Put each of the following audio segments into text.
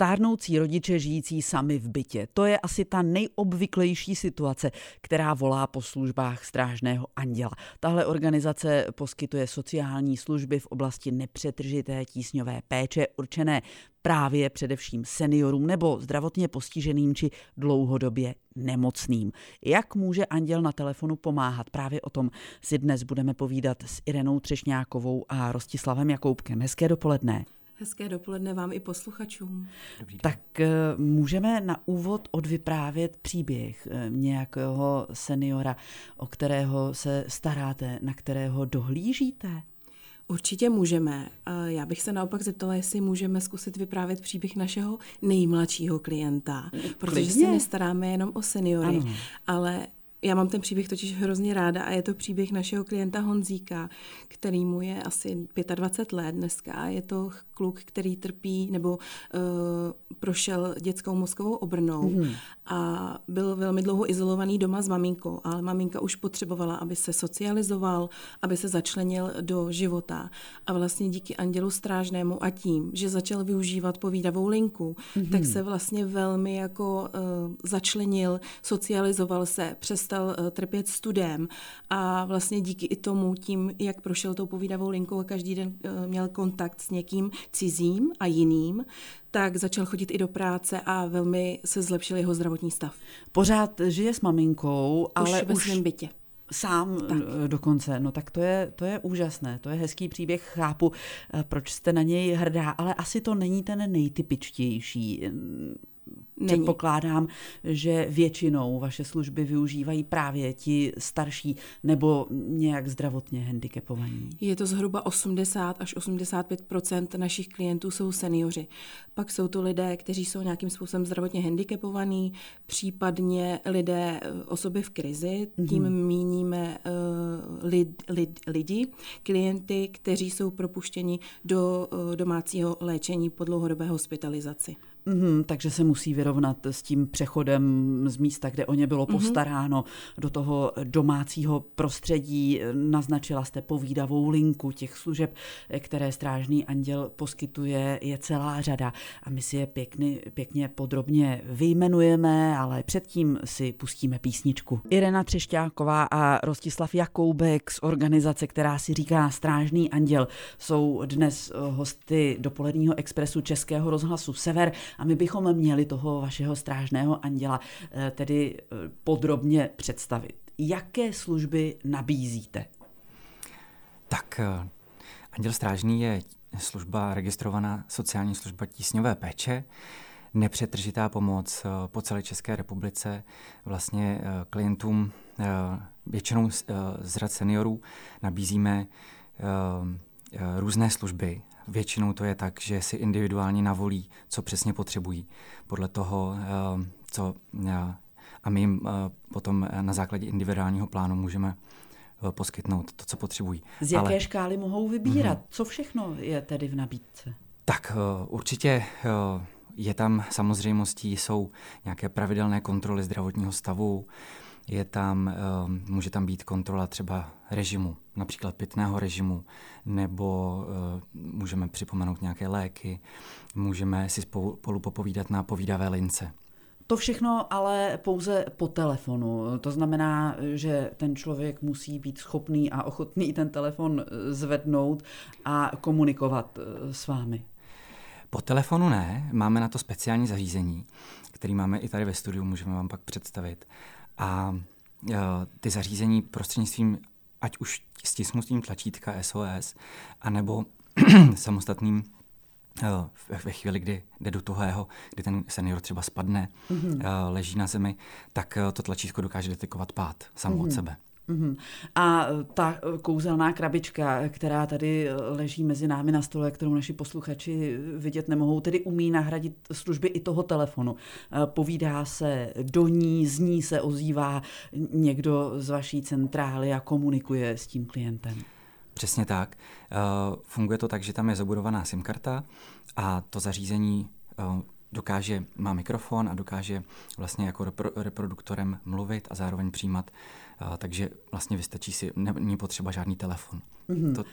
Stárnoucí rodiče žijící sami v bytě. To je asi ta nejobvyklejší situace, která volá po službách strážného anděla. Tahle organizace poskytuje sociální služby v oblasti nepřetržité tísňové péče určené právě především seniorům nebo zdravotně postiženým či dlouhodobě nemocným. Jak může anděl na telefonu pomáhat? Právě o tom si dnes budeme povídat s Irenou Třešňákovou a Rostislavem Jakoubkem. Hezké dopoledne. Hezké dopoledne vám i posluchačům. Tak eh, můžeme na úvod odvyprávět příběh eh, nějakého seniora, o kterého se staráte, na kterého dohlížíte? Určitě můžeme. Já bych se naopak zeptala, jestli můžeme zkusit vyprávět příběh našeho nejmladšího klienta, protože Klidně. se nestaráme jenom o seniory, ano. ale já mám ten příběh totiž hrozně ráda a je to příběh našeho klienta Honzíka, který mu je asi 25 let dneska. Je to kluk, který trpí nebo uh, prošel dětskou mozkovou obrnou mm-hmm. a byl velmi dlouho izolovaný doma s maminkou, ale maminka už potřebovala, aby se socializoval, aby se začlenil do života. A vlastně díky andělu strážnému a tím, že začal využívat povídavou linku, mm-hmm. tak se vlastně velmi jako uh, začlenil, socializoval se, přestal uh, trpět studem a vlastně díky i tomu, tím, jak prošel tou povídavou linkou a každý den uh, měl kontakt s někým, cizím a jiným, tak začal chodit i do práce a velmi se zlepšil jeho zdravotní stav. Pořád žije s maminkou, už ale ve už svém bytě. Sám tak. Eh, dokonce, no tak to je, to je úžasné, to je hezký příběh, chápu, eh, proč jste na něj hrdá, ale asi to není ten nejtypičtější. Není. Předpokládám, že většinou vaše služby využívají právě ti starší nebo nějak zdravotně handicapovaní. Je to zhruba 80 až 85% našich klientů jsou seniori. Pak jsou to lidé, kteří jsou nějakým způsobem zdravotně handicapovaní, případně lidé, eh, osoby v krizi, tím mm-hmm. míníme uh, lid, lid, lidi, klienty, kteří jsou propuštěni do uh, domácího léčení po dlouhodobé hospitalizaci. Mm, takže se musí vyrovnat s tím přechodem z místa, kde o ně bylo mhm. postaráno, mm-hmm. do toho domácího prostředí. Naznačila jste povídavou linku těch služeb, které Strážný anděl poskytuje, je celá řada. A my si je pěkny, pěkně podrobně vyjmenujeme, ale předtím si pustíme písničku. Irena Třešťáková a Rostislav Jakoubek z organizace, která si říká Strážný anděl, jsou dnes hosty dopoledního expresu Českého rozhlasu Sever a my bychom měli toho vašeho strážného anděla eh, tedy eh, podrobně představit. Jaké služby nabízíte? Tak eh, Anděl Strážný je služba registrovaná sociální služba tísňové péče, nepřetržitá pomoc po celé České republice vlastně klientům, většinou z řad seniorů, nabízíme různé služby Většinou to je tak, že si individuálně navolí, co přesně potřebují. Podle toho, eh, co eh, a my jim eh, potom na základě individuálního plánu můžeme poskytnout to, co potřebují. Z jaké Ale... škály mohou vybírat? Mm-hmm. Co všechno je tedy v nabídce? Tak určitě je tam samozřejmostí, jsou nějaké pravidelné kontroly zdravotního stavu, je tam, může tam být kontrola třeba režimu, například pitného režimu, nebo eh, můžeme připomenout nějaké léky, můžeme si spolu popovídat na povídavé lince. To všechno ale pouze po telefonu. To znamená, že ten člověk musí být schopný a ochotný ten telefon eh, zvednout a komunikovat eh, s vámi. Po telefonu ne, máme na to speciální zařízení, který máme i tady ve studiu, můžeme vám pak představit. A uh, ty zařízení prostřednictvím ať už stisknutím tlačítka SOS, anebo samostatným uh, ve chvíli, kdy jde do tuhého, kdy ten senior třeba spadne, mm-hmm. leží na zemi, tak uh, to tlačítko dokáže detekovat pád samo mm-hmm. od sebe. Mm-hmm. A ta kouzelná krabička, která tady leží mezi námi na stole, kterou naši posluchači vidět nemohou, tedy umí nahradit služby i toho telefonu. Povídá se do ní, z ní se ozývá někdo z vaší centrály a komunikuje s tím klientem. Přesně tak. Funguje to tak, že tam je zabudovaná SIM karta a to zařízení dokáže, má mikrofon a dokáže vlastně jako reproduktorem mluvit a zároveň přijímat takže vlastně vystačí si, není potřeba žádný telefon. Mm-hmm. To...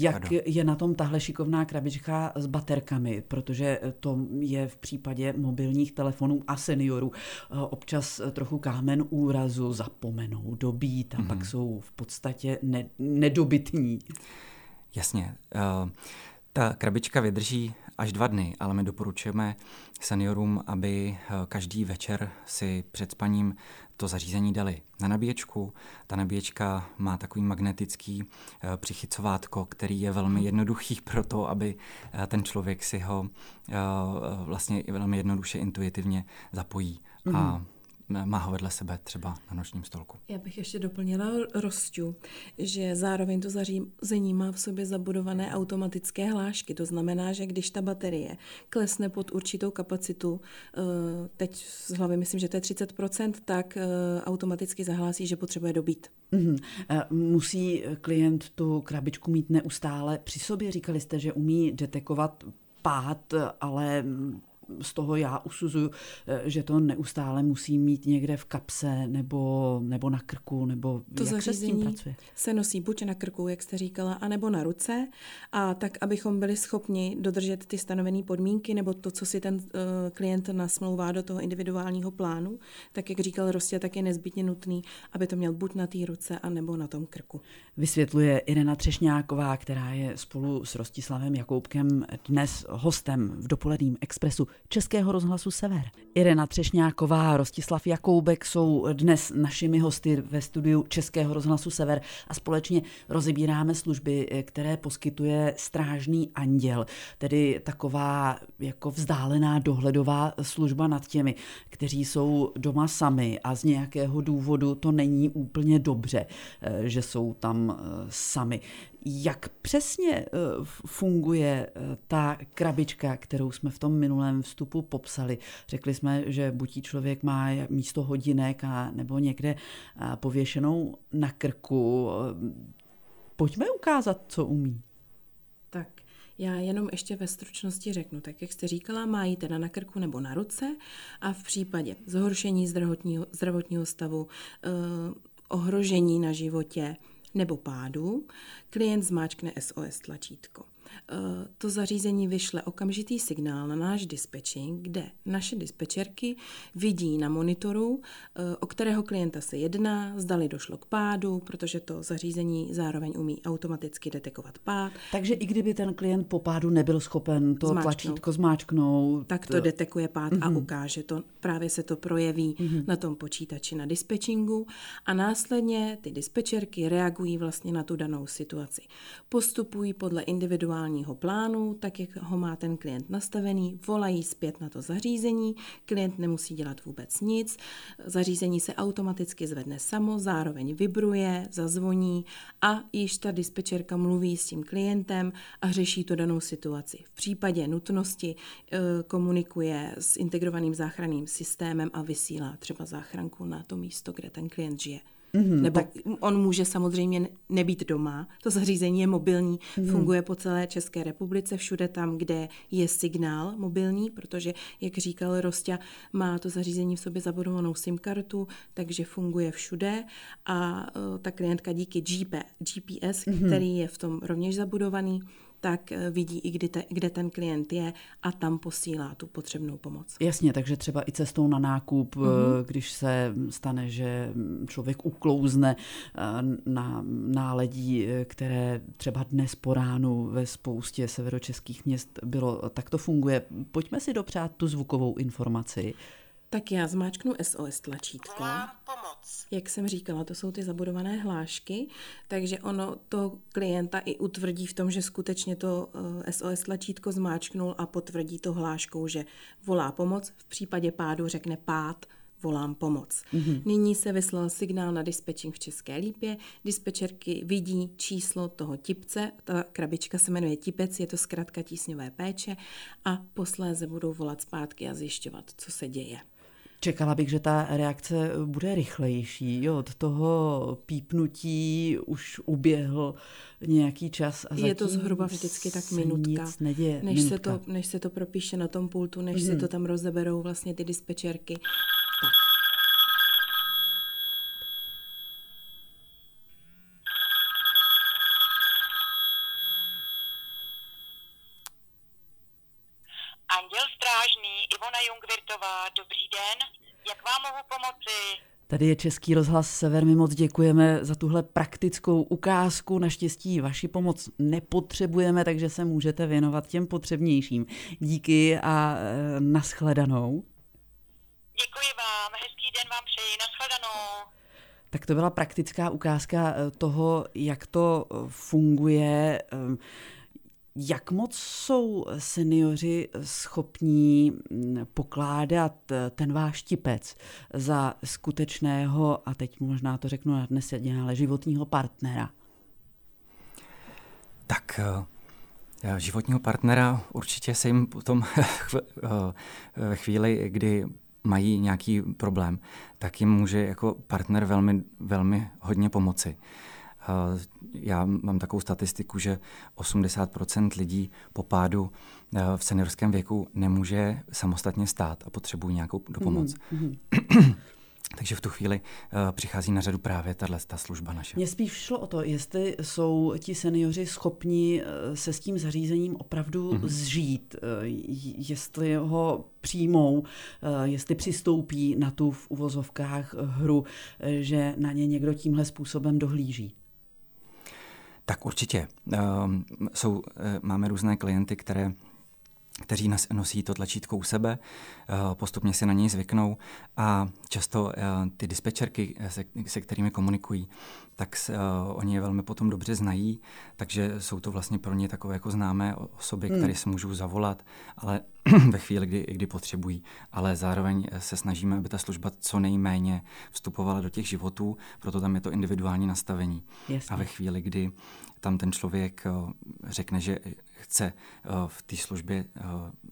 Jak Pardon. je na tom tahle šikovná krabička s baterkami, protože to je v případě mobilních telefonů a seniorů občas trochu kámen úrazu, zapomenou dobít a mm-hmm. pak jsou v podstatě ne- nedobytní. Jasně. Uh, ta krabička vydrží až dva dny, ale my doporučujeme seniorům, aby eh, každý večer si před spaním to zařízení dali na nabíječku. Ta nabíječka má takový magnetický eh, přichycovátko, který je velmi mhm. jednoduchý pro to, aby eh, ten člověk si ho vlastně velmi jednoduše intuitivně zapojí. Mm-hmm. A mhm má ho vedle sebe třeba na nočním stolku. Já bych ještě doplnila Rostňu, že zároveň to zařízení má v sobě zabudované automatické hlášky. To znamená, že když ta baterie klesne pod určitou kapacitu, eh, teď z hlavy myslím, že to je 30%, tak eh, automaticky zahlásí, že potřebuje dobít. Mm-hmm. Musí klient tu krabičku mít neustále při sobě? Říkali jste, že umí detekovat pád, ale z toho já usuzuju, eh, že to neustále musí mít někde v kapse nebo, nebo na krku, nebo to jak se s tím pracuje? se nosí buď na krku, jak jste říkala, anebo na ruce a tak, abychom byli schopni dodržet ty stanovené podmínky nebo to, co si ten uh, klient nasmlouvá do toho individuálního plánu, tak jak říkal Rostě, tak je nezbytně nutný, aby to měl buď na té ruce, anebo na tom krku. Vysvětluje Irena Třešňáková, která je spolu s Rostislavem Jakoubkem dnes hostem v dopoledním expresu Českého rozhlasu Sever. Irena Třešňáková a Rostislav Jakoubek jsou dnes našimi hosty ve studiu Českého rozhlasu Sever a společně rozebíráme služby, které poskytuje Strážný anděl, tedy taková jako vzdálená dohledová služba nad těmi, kteří jsou doma sami a z nějakého důvodu to není úplně dobře, eh, že jsou tam eh, sami. Jak přesně eh, funguje eh, ta krabička, kterou jsme v tom minulém vstupu popsali? Řekli jsme, že buď člověk má místo hodinek a nebo někde eh, pověšenou na krku. Pojďme ukázat, co umí. Tak, já jenom ještě ve stručnosti řeknu, tak jak jste říkala, má ji teda na krku nebo na ruce a v případě zhoršení zdravotního, zdravotního stavu, eh, ohrožení na životě, nebo pádu, klient zmáčkne SOS tlačítko. Eh, to zařízení vyšle okamžitý signál na náš dispečing, kde naše dispečerky vidí na monitoru, eh, o kterého klienta se jedná, zdali došlo k pádu, protože to zařízení zároveň umí automaticky detekovat pád. Takže i kdyby ten klient po pádu nebyl schopen to zmáčknout. tlačítko zmáčknout. Tak to detekuje pád mm-hmm. a mhm. ukáže to. Právě se to projeví mm-hmm. na tom počítači na dispečingu a následně ty dispečerky reagují vlastně na tu danou situaci. Postupují podle individuální individuálního plánu, tak jak ho má ten klient nastavený, volají zpět na to zařízení, klient nemusí dělat vůbec nic, zařízení se automaticky zvedne samo, zároveň vibruje, zazvoní a již ta dispečerka mluví s tím klientem a řeší tu danou situaci. V případě nutnosti e, komunikuje s integrovaným záchranným systémem a vysílá třeba záchranku na to místo, kde ten klient žije. Mm-hmm, Nebo tak... on může samozřejmě nebýt doma. To zařízení je mobilní, mm-hmm. funguje po celé České republice, všude tam, kde je signál mobilní, protože, jak říkal Rostě, má to zařízení v sobě zabudovanou SIM kartu, takže funguje všude a uh, ta klientka díky GP, GPS, mm-hmm. který je v tom rovněž zabudovaný, tak eh, vidí i kdy te, kde ten klient je a tam posílá tu potřebnou pomoc. Jasně, takže třeba i cestou na nákup, mm-hmm. když se stane, že člověk uklouzne eh, na náledí, které třeba dnes po ránu ve spoustě severočeských měst bylo, tak to funguje. Pojďme si dopřát tu zvukovou informaci. Tak já zmáčknu SOS tlačítko. Volám pomoc. Jak jsem říkala, to jsou ty zabudované hlášky, takže ono to klienta i utvrdí v tom, že skutečně to SOS eh, tlačítko zmáčknul a potvrdí to hláškou, že volá pomoc. V případě pádu řekne pád, volám pomoc. Mm-hmm. Nyní se vyslal signál na dispečing v České Lípě. Dispečerky vidí číslo toho tipce, ta krabička se jmenuje tipec, je to zkrátka tísňové péče a posléze budou volat zpátky a zjišťovat, co se děje. Čekala bych, že ta reakce bude rychlejší. Jo, od toho pípnutí už uběhl nějaký čas. A je to zhruba vždycky tak minutka. Nic neděje, než, minutka. Se to, než se to propíše na tom pultu, než mm. se mhm. to tam rozeberou vlastně ty dispečerky. Tak. Ivona Jungvirtová. Dobrý den, jak vám mohu pomoci? Tady je Český rozhlas Sever. My moc děkujeme za tuhle praktickou ukázku. Naštěstí vaši pomoc nepotřebujeme, takže se můžete věnovat těm potřebnějším. Díky a e, naschledanou. Děkuji vám, hezký den vám přeji, naschledanou. Tak to byla praktická ukázka e, toho, jak to e, funguje. Jak moc jsou seniori schopní mm, pokládat ten váš tipec za skutečného, a teď možná to řeknu nadneseně, ale životního partnera? Tak eh, životního partnera určitě se jim potom ve chvíli, kdy mají nějaký problém, tak jim může jako partner velmi, velmi hodně pomoci. Já mám takovou statistiku, že 80% lidí po pádu eh, v seniorském věku nemůže samostatně stát a potřebují nějakou dopomoc. Mm-hmm. Takže v tu chvíli uh, přichází na řadu právě tahle ta služba naše. Mně spíš šlo o to, jestli jsou ti seniori schopni eh, se s tím zařízením opravdu mm-hmm. zžít, jestli ho přijmou, jestli přistoupí na tu v uvozovkách hru, že na ně někdo tímhle způsobem dohlíží. Tak určitě. Ehm, jsou, eh, máme různé klienty, které kteří nosí to tlačítko u sebe, eh, postupně si na něj zvyknou a často eh, ty dispečerky, se, se kterými komunikují, tak uh, oni je velmi potom dobře znají, takže jsou to vlastně pro ně takové jako známé osoby, hmm. které se můžou zavolat, ale ve chvíli, kdy, kdy potřebují. Ale zároveň se snažíme, aby ta služba co nejméně vstupovala do těch životů, proto tam je to individuální nastavení. Jasně. A ve chvíli, kdy tam ten člověk uh, řekne, že chce uh, v té službě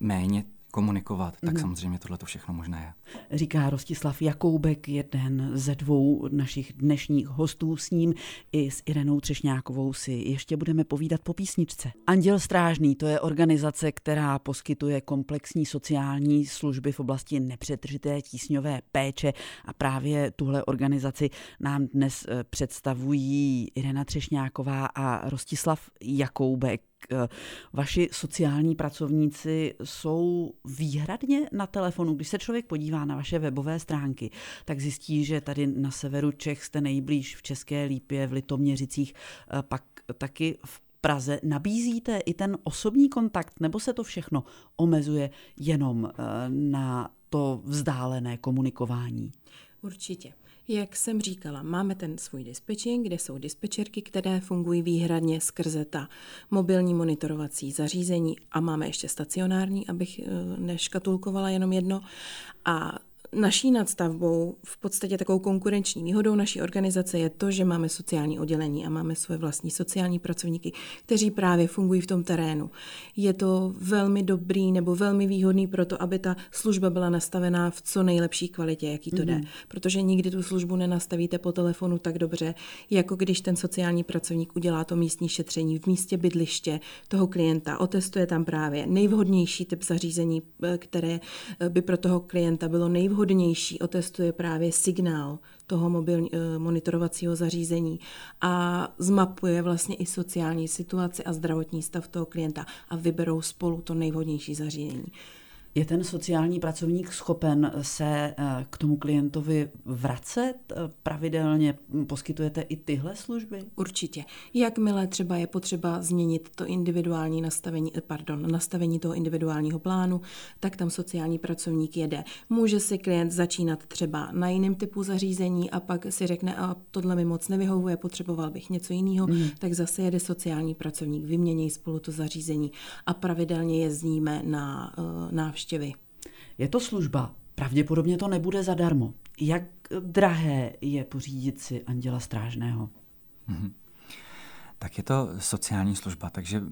méně komunikovat, tak mm. samozřejmě tohle to všechno možné je. Říká Rostislav Jakoubek, jeden ze dvou našich dnešních hostů. S ním i s Irenou Třešňákovou si ještě budeme povídat po písničce. Anděl Strážný, to je organizace, která poskytuje komplexní sociální služby v oblasti nepřetržité tísňové péče a právě tuhle organizaci nám dnes eh, představují Irena Třešňáková a Rostislav Jakoubek. Eh, vaši sociální pracovníci jsou výhradně na telefonu. Když se člověk podívá na vaše webové stránky, tak zjistí, že tady na severu Čech jste nejblíž v České Lípě, v Litoměřicích, eh, pak taky v Praze. Nabízíte i ten osobní kontakt, nebo se to všechno omezuje jenom eh, na to vzdálené komunikování? Určitě. Jak jsem říkala, máme ten svůj dispečing, kde jsou dispečerky, které fungují výhradně skrze ta mobilní monitorovací zařízení a máme ještě stacionární, abych eh, neškatulkovala jenom jedno. A Naší nadstavbou, v podstatě takovou konkurenční výhodou naší organizace je to, že máme sociální oddělení a máme svoje vlastní sociální pracovníky, kteří právě fungují v tom terénu. Je to velmi dobrý nebo velmi výhodný pro to, aby ta služba byla nastavená v co nejlepší kvalitě, jaký to mm-hmm. jde. Mhm. Protože nikdy tu službu nenastavíte po telefonu tak dobře, jako když ten sociální pracovník udělá to místní šetření v místě bydliště toho klienta, otestuje tam právě nejvhodnější typ zařízení, eh, které eh, by pro toho klienta bylo nejvhodnější nejvhodnější otestuje právě signál toho mobilní, eh, monitorovacího zařízení a zmapuje vlastně i sociální situaci a zdravotní stav toho klienta a vyberou spolu to nejvhodnější zařízení. Je ten sociální pracovník schopen se eh, k tomu klientovi vracet eh, pravidelně? Poskytujete i tyhle služby? Určitě. Jakmile třeba je potřeba změnit to individuální nastavení, eh, pardon, nastavení toho individuálního plánu, tak tam sociální pracovník jede. Může si klient začínat třeba na jiném typu zařízení a pak si řekne, a tohle mi moc nevyhovuje, potřeboval bych něco jiného, mm. tak zase jede sociální pracovník, vymění spolu to zařízení a pravidelně jezdíme na uh, návštěvy návštěvy. Je to služba, pravděpodobně to nebude zadarmo. Jak drahé je pořídit si anděla strážného? Mm-hmm. Tak je to sociální služba, takže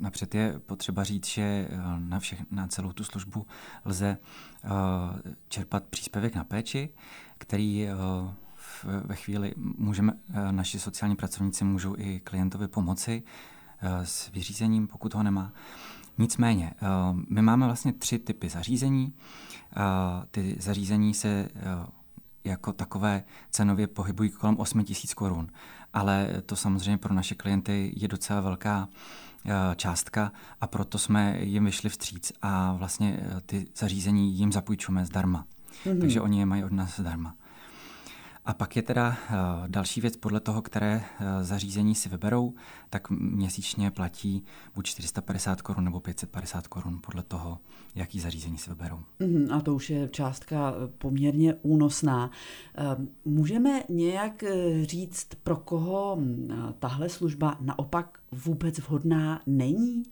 napřed je potřeba říct, že eh, na, všech, na celou tu službu lze uh, čerpat příspěvek na péči, který uh, ve chvíli můžeme, uh, naši sociální pracovníci můžou i klientovi pomoci s vyřízením, pokud ho nemá. Nicméně, eh, my máme vlastně tři typy zařízení. Eh, ty zařízení se eh, jako takové cenově pohybují kolem 8 tisíc korun. ale to samozřejmě pro naše klienty je docela velká částka a proto jsme jim vyšli vstříc a vlastně ty zařízení jim zapůjčujeme zdarma. Mm-hmm. Takže oni je mají od nás zdarma. A pak je teda eh, další věc, podle toho, které eh, zařízení si vyberou, tak měsíčně platí buď 450 korun nebo 550 korun podle toho, jaký zařízení si vyberou. Mhm, a to už je částka eh, poměrně únosná. Můžeme nějak říct, pro koho hm, tahle služba naopak vůbec vhodná není?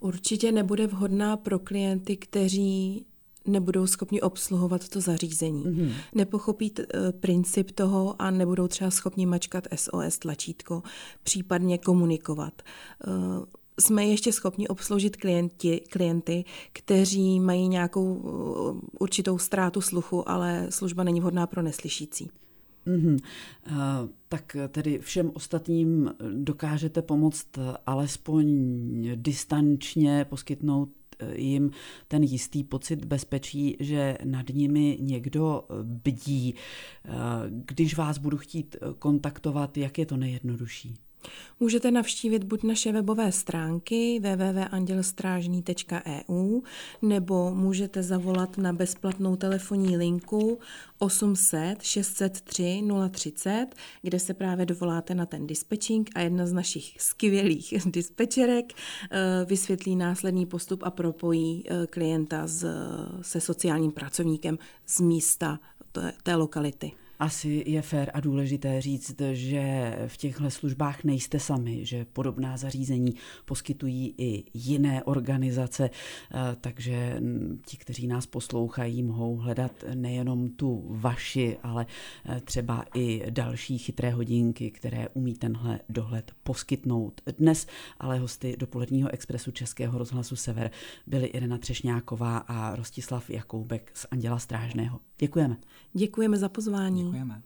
Určitě nebude vhodná pro klienty, kteří nebudou schopni obsluhovat to zařízení. Mm-hmm. Nepochopí t, uh, princip toho a nebudou třeba schopni mačkat SOS tlačítko, případně komunikovat. Uh, jsme ještě schopni obsloužit klienti, klienty, kteří mají nějakou uh, určitou ztrátu sluchu, ale služba není vhodná pro neslyšící. Mm-hmm. Uh, tak tedy všem ostatním dokážete pomoct alespoň distančně poskytnout jim ten jistý pocit bezpečí, že nad nimi někdo bdí. Když vás budu chtít kontaktovat, jak je to nejjednodušší? Můžete navštívit buď naše webové stránky www.andělstrážný.eu nebo můžete zavolat na bezplatnou telefonní linku 800 603 030, kde se právě dovoláte na ten dispečing a jedna z našich skvělých dispečerek eh, vysvětlí následný postup a propojí eh, klienta se sociálním pracovníkem z místa té lokality. Asi je fér a důležité říct, že v těchto službách nejste sami, že podobná zařízení poskytují i jiné organizace, eh, takže ti, kteří nás poslouchají, mohou hledat nejenom tu vaši, ale eh, třeba i další chytré hodinky, které umí tenhle dohled poskytnout. Dnes ale hosty dopoledního expresu Českého rozhlasu Sever byly Irena Třešňáková a Rostislav Jakoubek z Anděla Strážného. Děkujeme. Děkujeme za pozvání. Děkujeme.